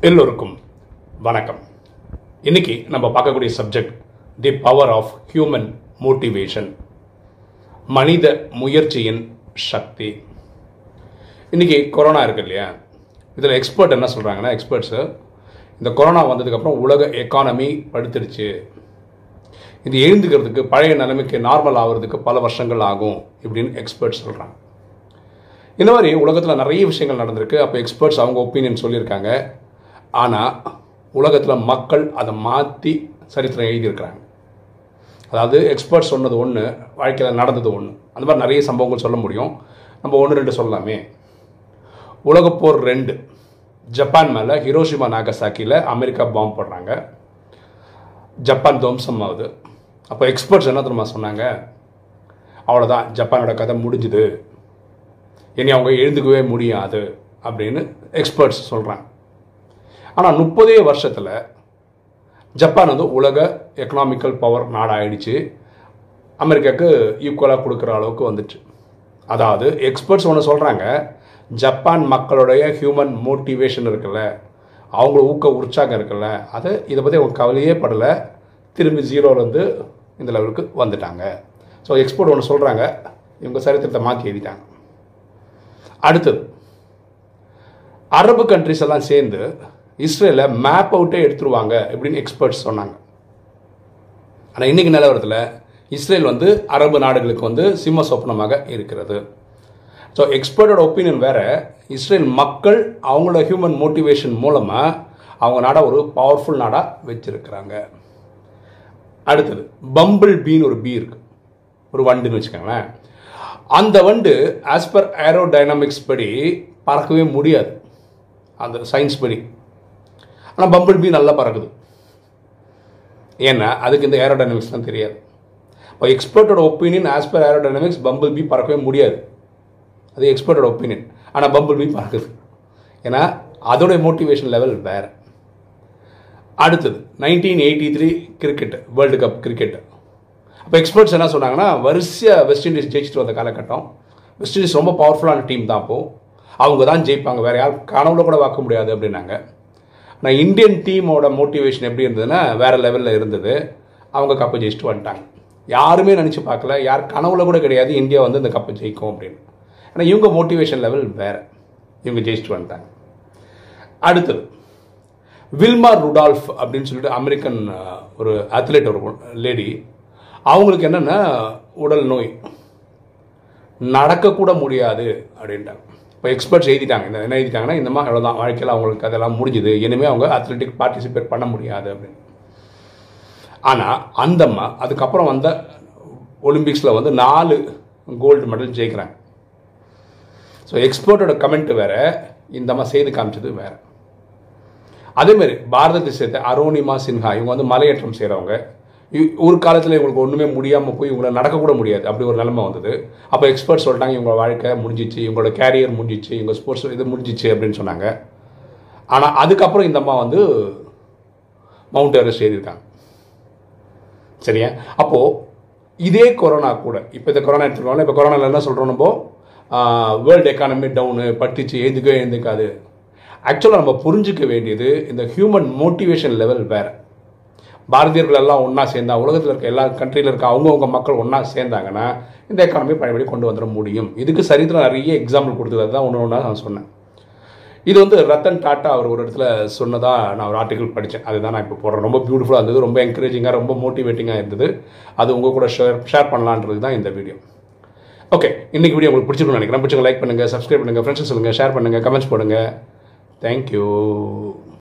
எல்லோருக்கும் வணக்கம். இன்னைக்கு நம்ம பார்க்கக்கூடிய subject the power of human motivation மனித முயற்சியின் சக்தி. இன்னைக்கு கொரோனா இருக்கு இல்லையா? இதில் எக்ஸ்பர்ட் என்ன சொல்கிறாங்கன்னா எக்ஸ்பர்ட்ஸு இந்த கொரோனா வந்ததுக்கப்புறம் உலக எக்கானமி படுத்துருச்சு இது எழுந்துக்கிறதுக்கு பழைய நிலைமைக்கு நார்மல் ஆகிறதுக்கு பல வருஷங்கள் ஆகும் இப்படின்னு எக்ஸ்பர்ட்ஸ் சொல்கிறாங்க இந்த மாதிரி உலகத்தில் நிறைய விஷயங்கள் நடந்திருக்கு. அப்போ எக்ஸ்பர்ட்ஸ் அவங்க ஒப்பீனியன் சொல்லியிருக்காங்க. ஆனால் உலகத்தில் மக்கள் அதை மாற்றி சரித்திரம் எழுதியிருக்கிறாங்க. அதாவது எக்ஸ்பர்ட் சொன்னது ஒன்று வாழ்க்கையில் நடந்தது ஒன்று அந்த மாதிரி நிறைய சம்பவங்கள் சொல்ல முடியும். நம்ம ஒன்று ரெண்டு சொல்லலாமே. உலகப்போர் ரெண்டு. ஜப்பான் மேலே ஹிரோஷிமா நாகசாக்கியில் அமெரிக்கா பாம்பு போடுறாங்க. ஜப்பான் துவம்சம் ஆகுது. அப்போ எக்ஸ்பர்ட்ஸ் என்ன தெரியுமா சொன்னாங்க? அவ்வளோதான் ஜப்பானோட கதை முடிஞ்சுது. இனி அவங்க எழுந்துக்கவே முடியாது அப்படின்னு எக்ஸ்பர்ட்ஸ் சொல்கிறாங்க ஆனால் முப்பதே வருஷத்தில் ஜப்பான் வந்து உலக எக்கனாமிக்கல் பவர் நாடாயிடுச்சு. அமெரிக்காவுக்கு ஈக்குவலாக கொடுக்குற அளவுக்கு வந்துச்சு. அதாவது எக்ஸ்பர்ட்ஸ் ஒன்று சொல்கிறாங்க ஜப்பான் மக்களுடைய ஹியூமன் மோட்டிவேஷன் இருக்குல்ல அவங்கள ஊக்க உற்சாகம் இருக்குல்ல அது இதை பற்றி அவங்க கவலையே படலை. திரும்பி ஜீரோலேருந்து இந்த லெவலுக்கு வந்துட்டாங்க. ஸோ எக்ஸ்போர்ட் ஒன்று சொல்கிறாங்க இவங்க சரித்திரத்தை மாற்றி எழுதிட்டாங்க. அடுத்தது அரபு கண்ட்ரிஸ் எல்லாம் சேர்ந்து இஸ்ரேலை மேப் அவுட்டே எடுத்துருவாங்க அப்படின்னு எக்ஸ்பர்ட்ஸ் சொன்னாங்க. ஆனால் இன்னைக்கு நிலவரத்தில் இஸ்ரேல் வந்து அரபு நாடுகளுக்கு வந்து சிம்ம சொப்னமாக இருக்கிறது. ஸோ எக்ஸ்பர்ட்டோட ஒப்பீனியன் வேறு. இஸ்ரேல் மக்கள் அவங்களோட ஹியூமன் மோட்டிவேஷன் மூலமாக அவங்க நாடை ஒரு பவர்ஃபுல் நாடாக வச்சுருக்கிறாங்க. அடுத்தது பம்பிள் பீன்னு ஒரு பீ இருக்கு. ஒரு வண்டுன்னு வச்சுக்கோங்களேன். அந்த வண்டு ஆஸ் பர் ஏரோ படி பறக்கவே முடியாது. அந்த சயின்ஸ் படி. ஆனால் பம்பிள் பீ நல்லா பறக்குது. ஏன்னா அதுக்கு இந்த ஏரோடைனமிக்ஸ்லாம் தெரியாது. இப்போ எக்ஸ்பர்ட்டோட opinion as per aerodynamics bumble bee பறக்கவே முடியாது. அது எக்ஸ்பர்ட்டோட ஒப்பீனியன் ஆனால் பம்பிள் பீ பறக்குது. ஏன்னா அதோடைய மோட்டிவேஷன் லெவல் வேறு. அடுத்தது nineteen eighty three cricket world cup cricket அப்போ எக்ஸ்பர்ட்ஸ் என்ன சொன்னாங்கன்னா வரிசையாக வெஸ்ட் இண்டீஸ் ஜெயிச்சுட்டு வந்த காலகட்டம் வெஸ்ட் இண்டீஸ் ரொம்ப பவர்ஃபுல்லான டீம் தான் அப்போது அவங்க தான் ஜெயிப்பாங்க. வேறு யாரும் கனவுல கூட பார்க்க முடியாது அப்படின்னாங்க. நான் இந்தியன் டீமோட மோட்டிவேஷன் எப்படி இருந்ததுன்னா வேறு லெவலில் இருந்தது. அவங்க கப்பை ஜெயிச்சுட்டு வந்துட்டாங்க. யாருமே நினச்சி பார்க்கல. யார் கனவுல கூட கிடையாது இந்தியா வந்து இந்த கப்பை ஜெயிக்கும் அப்படின்னு. ஆனால் இவங்க மோட்டிவேஷன் லெவல் வேறு. இவங்க ஜெயிச்சுட்டு வந்துட்டாங்க. அடுத்தது வில்மார் ருடால்ஃப் அப்படின்னு சொல்லிட்டு அமெரிக்கன் ஒரு அத்லெட் ஒரு லேடி அவங்களுக்கு என்னென்னா உடல் நோய். நடக்கக்கூட முடியாது அப்படின்ட்டாங்க. இப்போ எக்ஸ்பர்ட்ஸ் எழுதிட்டாங்க. இந்த என்ன எழுதிட்டாங்கன்னா இந்த மாதிரி அவ்வளோதான் வாழ்க்கையில் அவங்களுக்கு அதெல்லாம் முடிஞ்சுது. இனிமேல் அவங்க அத்லெட்டிக் பார்ட்டிசிபேட் பண்ண முடியாது அப்படின்னு. ஆனால் அந்தம்மா அதுக்கப்புறம் வந்த ஒலிம்பிக்ஸில் வந்து நாலு கோல்டு மெடல் ஜெயிக்கிறாங்க. ஸோ எக்ஸ்பர்ட்டோட கமெண்ட் வேறு இந்தம்மா செய்து காமிச்சது வேறு. அதேமாரி பாரதத்தை தேசத்தை அரோனிமா சின்ஹா இவங்க வந்து மலையேற்றம் செய்கிறவங்க ஒரு காலத்தில் இவங்களுக்கு ஒன்றுமே முடியாமல் போய் இவங்களை நடக்கக்கூட முடியாது. அப்படி ஒரு நிலமை வந்தது. அப்போ எக்ஸ்பர்ட் சொல்லிட்டாங்க இவங்க வாழ்க்கை முடிஞ்சிச்சு இவங்களோட கேரியர் முடிஞ்சிச்சு இவங்க ஸ்போர்ட்ஸ் இது முடிஞ்சிச்சு அப்படின்னு சொன்னாங்க. ஆனால் அதுக்கப்புறம் இந்த அம்மா வந்து மவுண்ட் எவரெஸ்ட் எழுதியிருக்காங்க சரியா? அப்போது இதே கொரோனா கூட இப்போ இந்த கொரோனா எடுத்துருக்கோம்ல இப்போ கொரோனாவில் என்ன சொல்கிறோம் நம்ம? வேர்ல்டு எக்கானமி டவுனு பட்டுச்சு எழுந்துக்கோ எழுந்துக்காது ஆக்சுவலாக நம்ம புரிஞ்சிக்க வேண்டியது இந்த ஹியூமன் மோட்டிவேஷன் லெவல் வேறு. பாரதியர்கள் எல்லாம் ஒன்றா சேர்ந்தா உலகத்தில் இருக்க எல்லா கண்ட்ரியில் இருக்க அவங்கவுங்க மக்கள் ஒன்றா சேர்ந்தாங்கன்னா இந்த எக்கானமி பழையபடி கொண்டு வந்துட முடியும். இதுக்கு சரித்திரம் நிறைய எக்ஸாம்பிள் கொடுத்தது. தான் ஒன்று ஒன்றா நான் சொன்னேன். இது வந்து ரத்தன் டாட்டா அவர் ஒரு இடத்துல சொன்னதாக நான் ஒரு ஆர்டிக்கல் படித்தேன் அதுதான் நான் இப்போ போடுறேன். ரொம்ப பியூட்டிஃபுல்லாக இருந்தது. ரொம்ப என்கரேஜிங்காக ரொம்ப மோட்டிவேட்டிங்காக இருந்தது. அது உங்கள் கூட ஷேர் ஷேர் பண்ணலான்றது தான் இந்த வீடியோ ஓகே இன்றைக்கி வீடியோ உங்களுக்கு பிடிச்சிருக்குன்னு நினைக்கிறேன். பிடிச்சிங்க லைக் பண்ணுங்கள் சப்ஸ்கிரைப் பண்ணுங்கள் ஃப்ரெண்ட்ஸ் சொல்லுங்கள் ஷேர் பண்ணுங்கள் கமெண்ட்ஸ் போடுங்கள் தேங்க்யூ